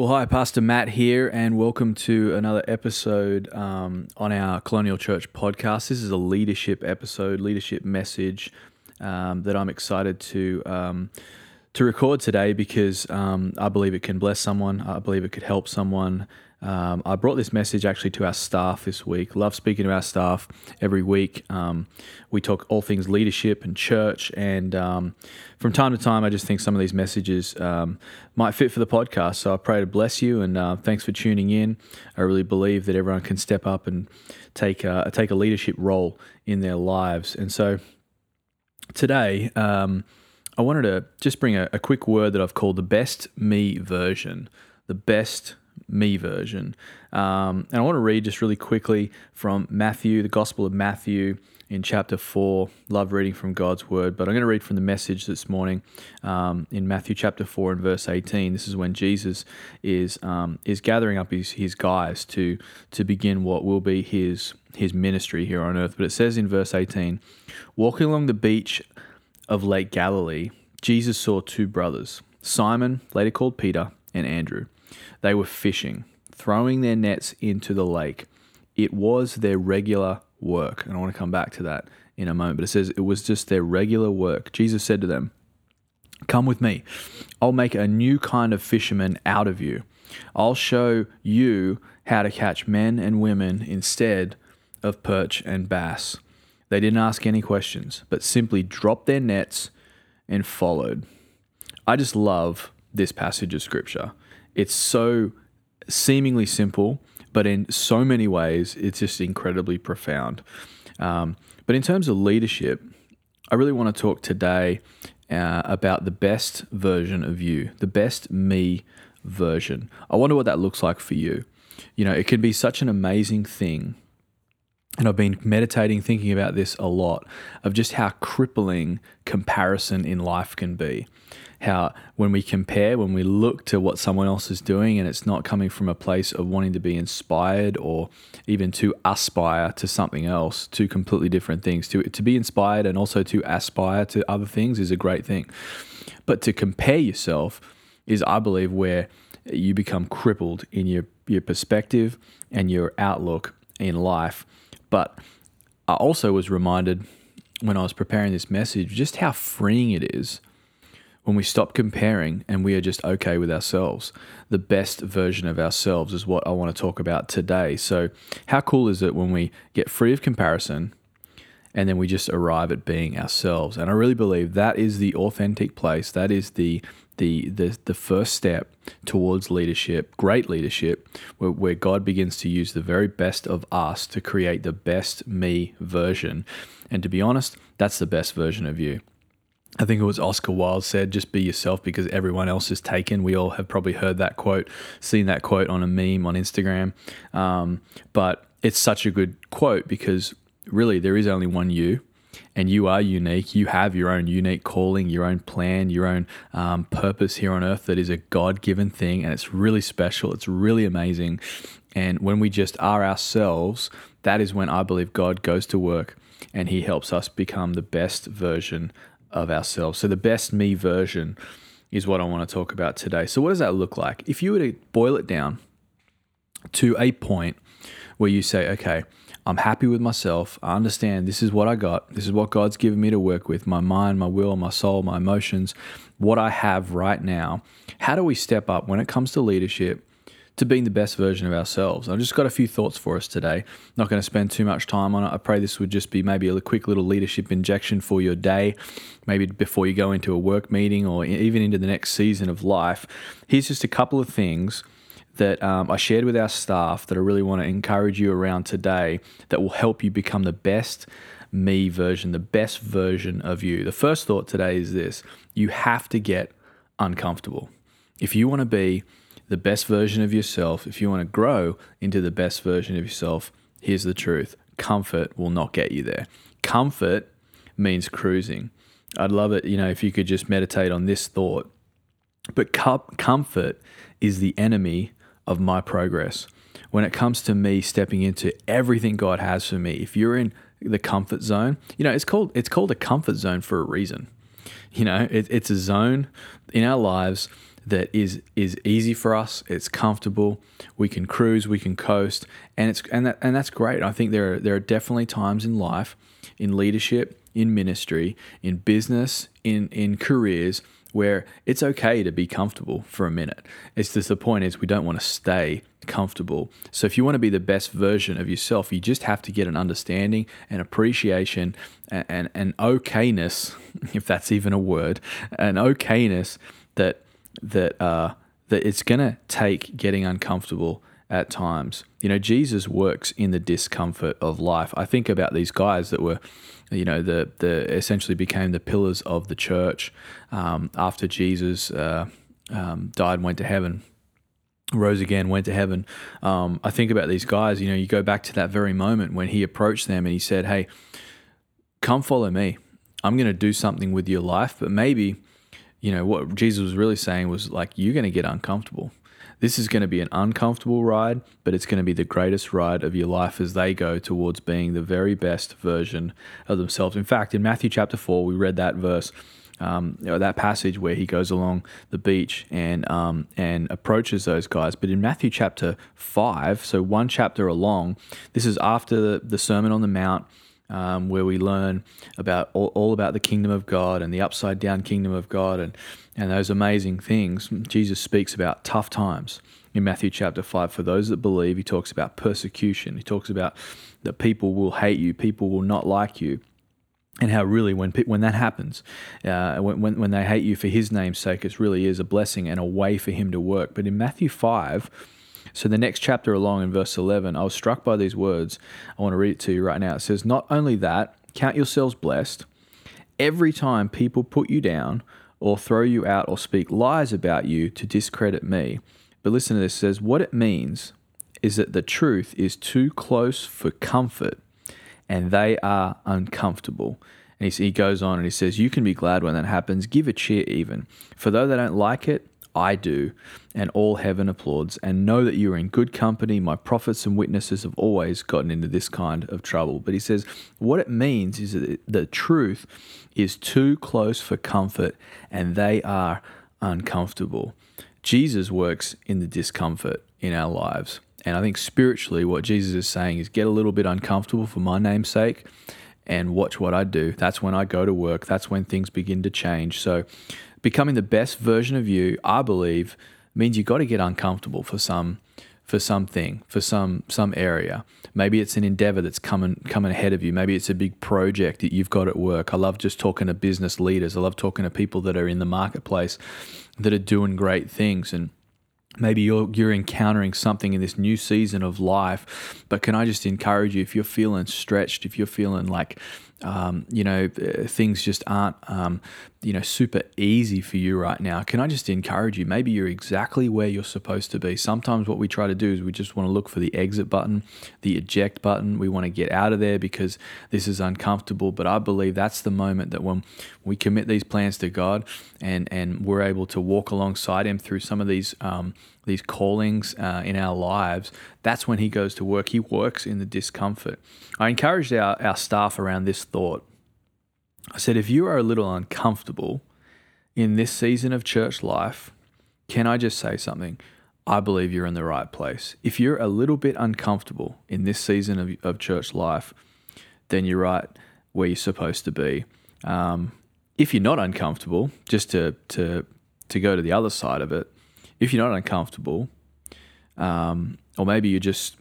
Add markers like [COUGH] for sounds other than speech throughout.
Well, hi, Pastor Matt here, and welcome to another episode um, on our Colonial Church podcast. This is a leadership episode, leadership message um, that I'm excited to um, to record today because um, I believe it can bless someone. I believe it could help someone. Um, I brought this message actually to our staff this week. Love speaking to our staff every week. Um, we talk all things leadership and church, and um, from time to time, I just think some of these messages um, might fit for the podcast. So I pray to bless you, and uh, thanks for tuning in. I really believe that everyone can step up and take a, take a leadership role in their lives, and so today. Um, I wanted to just bring a, a quick word that I've called the best me version. The best me version. Um, and I want to read just really quickly from Matthew, the Gospel of Matthew in chapter 4. Love reading from God's word, but I'm going to read from the message this morning um, in Matthew chapter 4 and verse 18. This is when Jesus is um, is gathering up his, his guys to, to begin what will be his, his ministry here on earth. But it says in verse 18 Walking along the beach of Lake Galilee, Jesus saw two brothers, Simon, later called Peter, and Andrew. They were fishing, throwing their nets into the lake. It was their regular work. And I want to come back to that in a moment. But it says it was just their regular work. Jesus said to them, Come with me. I'll make a new kind of fisherman out of you. I'll show you how to catch men and women instead of perch and bass. They didn't ask any questions, but simply dropped their nets and followed. I just love this passage of scripture. It's so seemingly simple, but in so many ways, it's just incredibly profound. Um, but in terms of leadership, I really want to talk today uh, about the best version of you, the best me version. I wonder what that looks like for you. You know, it can be such an amazing thing. And I've been meditating, thinking about this a lot of just how crippling comparison in life can be how when we compare, when we look to what someone else is doing, and it's not coming from a place of wanting to be inspired or even to aspire to something else, two completely different things. To, to be inspired and also to aspire to other things is a great thing. But to compare yourself is, I believe, where you become crippled in your, your perspective and your outlook in life. But I also was reminded when I was preparing this message just how freeing it is when we stop comparing and we are just okay with ourselves. The best version of ourselves is what I want to talk about today. So, how cool is it when we get free of comparison and then we just arrive at being ourselves? And I really believe that is the authentic place. That is the the the, the first step towards leadership, great leadership, where, where God begins to use the very best of us to create the best me version. And to be honest, that's the best version of you. I think it was Oscar Wilde said, just be yourself because everyone else is taken. We all have probably heard that quote, seen that quote on a meme on Instagram. Um, but it's such a good quote because really there is only one you and you are unique. You have your own unique calling, your own plan, your own um, purpose here on earth that is a God given thing. And it's really special. It's really amazing. And when we just are ourselves, that is when I believe God goes to work and He helps us become the best version of ourselves. So, the best me version is what I want to talk about today. So, what does that look like? If you were to boil it down to a point where you say, okay, I'm happy with myself. I understand this is what I got. This is what God's given me to work with my mind, my will, my soul, my emotions, what I have right now. How do we step up when it comes to leadership to being the best version of ourselves. I've just got a few thoughts for us today. Not going to spend too much time on it. I pray this would just be maybe a quick little leadership injection for your day, maybe before you go into a work meeting or even into the next season of life. Here's just a couple of things that um, I shared with our staff that I really want to encourage you around today that will help you become the best me version, the best version of you. The first thought today is this you have to get uncomfortable. If you want to be the best version of yourself, if you want to grow into the best version of yourself, here's the truth comfort will not get you there. Comfort means cruising. I'd love it, you know, if you could just meditate on this thought. But comfort is the enemy of my progress. When it comes to me stepping into everything God has for me, if you're in the comfort zone, you know, it's called it's called a comfort zone for a reason. You know, it, it's a zone in our lives that is is easy for us. It's comfortable. We can cruise. We can coast, and it's and that and that's great. I think there are, there are definitely times in life, in leadership, in ministry, in business, in in careers where it's okay to be comfortable for a minute. It's just the point is we don't want to stay comfortable. So if you want to be the best version of yourself, you just have to get an understanding and appreciation and and okayness, [LAUGHS] if that's even a word, an okayness that that uh, that it's to take getting uncomfortable at times. You know, Jesus works in the discomfort of life. I think about these guys that were, you know, the the essentially became the pillars of the church um, after Jesus uh, um, died, went to heaven. Rose again, went to heaven. Um, I think about these guys. You know, you go back to that very moment when he approached them and he said, "Hey, come follow me. I'm going to do something with your life, but maybe you know, what Jesus was really saying was like, you're going to get uncomfortable. This is going to be an uncomfortable ride, but it's going to be the greatest ride of your life as they go towards being the very best version of themselves. In fact, in Matthew chapter 4, we read that verse. Um, you know, that passage where he goes along the beach and um, and approaches those guys. But in Matthew chapter five, so one chapter along, this is after the, the Sermon on the Mount um, where we learn about all, all, about the kingdom of God and the upside down kingdom of God and, and those amazing things. Jesus speaks about tough times in Matthew chapter 5. For those that believe, he talks about persecution. He talks about that people will hate you, people will not like you. And how really, when when that happens, uh, when, when they hate you for His name's sake, it really is a blessing and a way for Him to work. But in Matthew five, so, the next chapter along in verse 11, I was struck by these words. I want to read it to you right now. It says, Not only that, count yourselves blessed. Every time people put you down or throw you out or speak lies about you to discredit me. But listen to this it says, What it means is that the truth is too close for comfort and they are uncomfortable. And he, goes on and he says, You can be glad when that happens. Give a cheer even. For though they don't like it, I do, and all heaven applauds, and know that you are in good company. My prophets and witnesses have always gotten into this kind of trouble. But he says, what it means is that the truth is too close for comfort, and they are uncomfortable. Jesus works in the discomfort in our lives. And I think spiritually, what Jesus is saying is get a little bit uncomfortable for my name's sake and watch what I do. That's when I go to work. That's when things begin to change. So, becoming the best version of you, I believe, means you got to get uncomfortable for some for something, for some some area. Maybe it's an endeavor that's coming coming ahead of you. Maybe it's a big project that you've got at work. I love just talking to business leaders. I love talking to people that are in the marketplace that are doing great things and maybe you're you're encountering something in this new season of life but can i just encourage you if you're feeling stretched if you're feeling like um, you know, uh, things just aren't, um, you know, super easy for you right now. Can I just encourage you? Maybe you're exactly where you're supposed to be. Sometimes what we try to do is we just want to look for the exit button, the eject button. We want to get out of there because this is uncomfortable. But I believe that's the moment that when we commit these plans to God and and we're able to walk alongside Him through some of these um, these callings uh, in our lives, that's when He goes to work. He works in the discomfort. I encouraged our, our staff around this thought. I said, if you are a little uncomfortable in this season of church life, can I just say something? I believe you're in the right place. If you're a little bit uncomfortable in this season of, of church life, then you're right where you're supposed to be. Um, if you're not uncomfortable, just to, to, to go to the other side of it, if you're not uncomfortable, um, or maybe you're just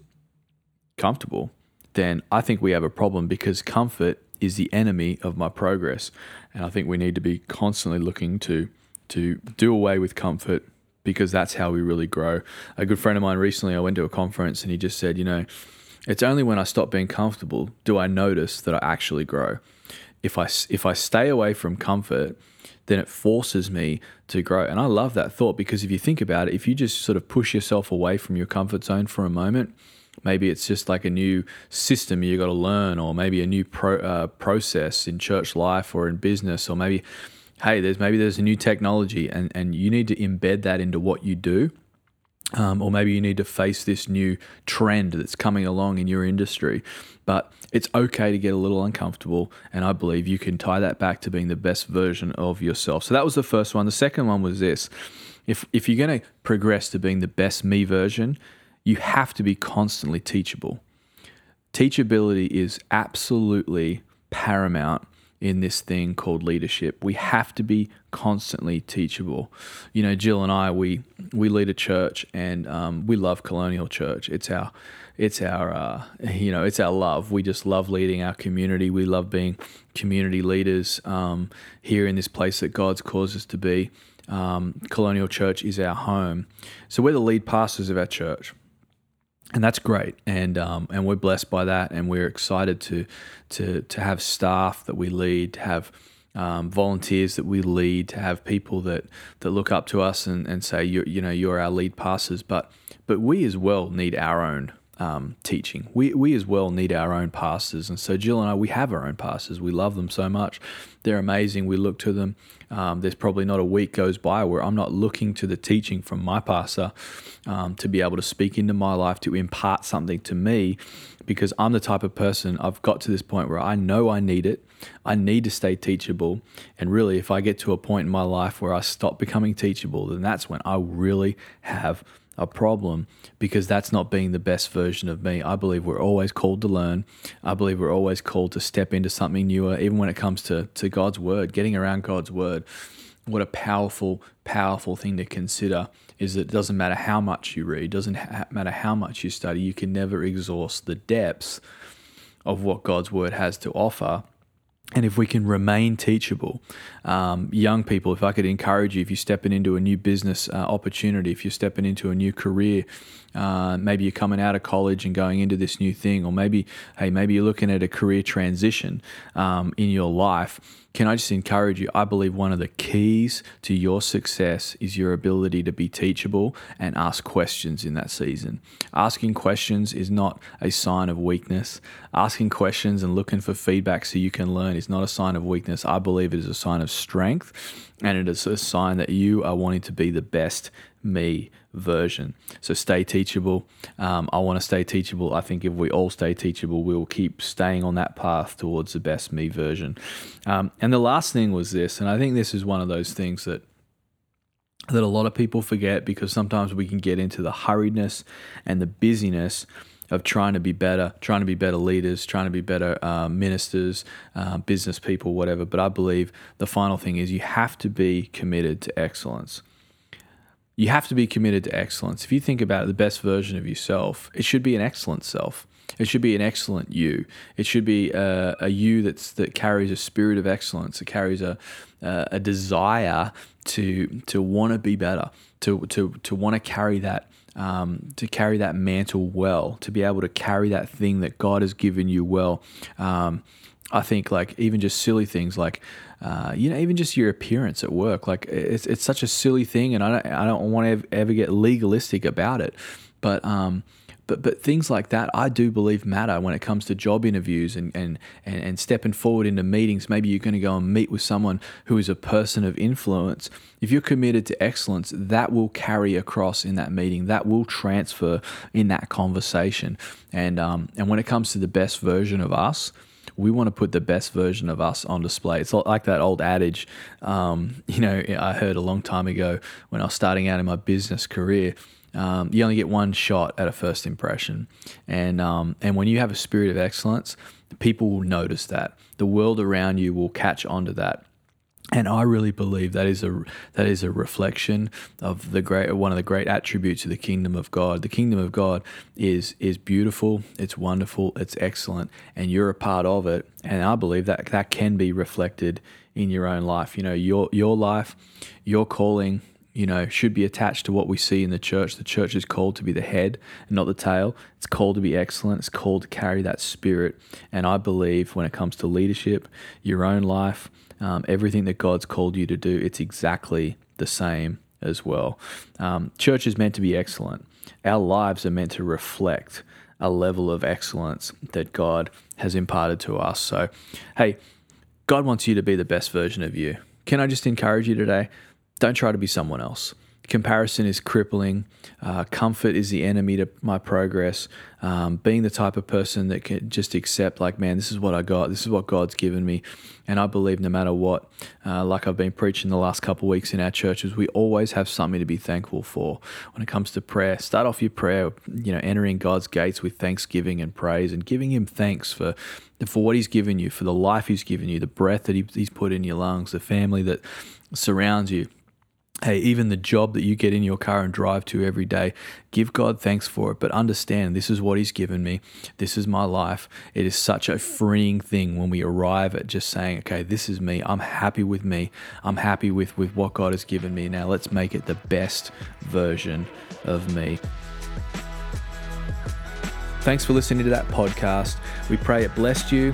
comfortable, then I think we have a problem because comfort is the enemy of my progress. And I think we need to be constantly looking to to do away with comfort because that's how we really grow. A good friend of mine recently, I went to a conference and he just said, you know, it's only when I stop being comfortable do I notice that I actually grow. If I if I stay away from comfort, then it forces me to grow. And I love that thought because if you think about it, if you just sort of push yourself away from your comfort zone for a moment, maybe it's just like a new system you got to learn, or maybe a new pro, uh, process in church life or in business, or maybe hey, there's maybe there's a new technology, and and you need to embed that into what you do. Um, or maybe you need to face this new trend that's coming along in your industry. But it's okay to get a little uncomfortable, and I believe you can tie that back to being the best version of yourself. So that was the first one. The second one was this: if if you're going to progress to being the best me version, you have to be constantly teachable. Teachability is absolutely paramount in this thing called leadership. We have to be constantly teachable. You know, Jill and I, we we lead a church, and um, we love Colonial Church. It's our it's our uh, you know it's our love. We just love leading our community. We love being community leaders um, here in this place that God's caused us to be. Um, Colonial Church is our home, so we're the lead pastors of our church and that's great, and um, and we're blessed by that, and we're excited to to to have staff that we lead, to have um, volunteers that we lead, to have people that that look up to us and, and say you you know you're our lead pastors, but but we as well need our own um, teaching. We, we as well need our own pastors. And so Jill and I, we have our own pastors. We love them so much. They're amazing. We look to them. Um, there's probably not a week goes by where I'm not looking to the teaching from my pastor um, to be able to speak into my life, to impart something to me, because I'm the type of person I've got to this point where I know I need it. I need to stay teachable. And really, if I get to a point in my life where I stop becoming teachable, then that's when I really have a problem because that's not being the best version of me. I believe we're always called to learn. I believe we're always called to step into something newer, even when it comes to, to God's word, getting around God's word. What a powerful, powerful thing to consider is that it doesn't matter how much you read, doesn't ha- matter how much you study, you can never exhaust the depths of what God's word has to offer and if we can remain teachable, um, young people, if I could encourage you, if you're stepping into a new business uh, opportunity, if you're stepping into a new career, uh, maybe you're coming out of college and going into this new thing, or maybe, hey, maybe you're looking at a career transition um, in your life can I just encourage you? I believe one of the keys to your success is your ability to be teachable and ask questions in that season. Asking questions is not a sign of weakness. Asking questions and looking for feedback so you can learn is not a sign of weakness. I believe it is a sign of strength and it is a sign that you are wanting to be the best me version. So stay teachable. Um, I want to stay teachable. I think if we all stay teachable, we will keep staying on that path towards the best me version. Um, and the last thing was this, and I think this is one of those things that that a lot of people forget because sometimes we can get into the hurriedness and the busyness of trying to be better, trying to be better leaders, trying to be better uh, ministers, uh, business people, whatever. But I believe the final thing is you have to be committed to excellence you have to be committed to excellence. If you think about it, the best version of yourself, it should be an excellent self. It should be an excellent you. It should be a, a you that's that carries a spirit of excellence. It carries a a, a desire to to want to be better, to to to want to carry that um, to carry that mantle well, to be able to carry that thing that God has given you well. Um, I think like even just silly things like uh, you know even just your appearance at work like it's, it's such a silly thing and I don't, I don't want to ever get legalistic about it but um, but but things like that I do believe matter when it comes to job interviews and and and, and stepping forward into meetings maybe you're going to go and meet with someone who is a person of influence if you're committed to excellence that will carry across in that meeting that will transfer in that conversation and um, and when it comes to the best version of us we want to put the best version of us on display. It's like that old adage, um, [LAUGHS] you know, I heard a long time ago when I was starting out in my business career. Um, you only get one shot at a first impression, and um, and when you have a spirit of excellence, people will notice that. The world around you will catch onto that, and I really believe that is a that is a reflection of the great one of the great attributes of the kingdom of God. The kingdom of God is is beautiful, it's wonderful, it's excellent, and you're a part of it. And I believe that that can be reflected in your own life. You know, your your life, your calling, you know, should be attached to what we see in the church. The church is called to be the head and not the tail. It's called to be excellent. It's called to carry that spirit. And I believe when it comes to leadership, your own life, um, everything that God's called you to do, it's exactly the same as well. Um, church is meant to be excellent. Our lives are meant to reflect a level of excellence that God has imparted to us. So, hey, God wants you to be the best version of you. Can I just encourage you today? Don't try to be someone else. Comparison is crippling. Uh, comfort is the enemy to my progress. Um, being the type of person that can just accept, like, man, this is what I got. This is what God's given me. And I believe no matter what, uh, like I've been preaching the last couple of weeks in our churches, we always have something to be thankful for. When it comes to prayer, start off your prayer, you know, entering God's gates with thanksgiving and praise and giving Him thanks for for what He's given you, for the life He's given you, the breath that he, He's put in your lungs, the family that surrounds you hey, even the job that you get in your car and drive to every day, give God thanks for it. But understand this is what He's given me. This is my life. It is such a freeing thing when we arrive at just saying, okay, this is me. I'm happy with me. I'm happy with, with what God has given me. Now let's make it the best version of me. Thanks for listening to that podcast. We pray it blessed you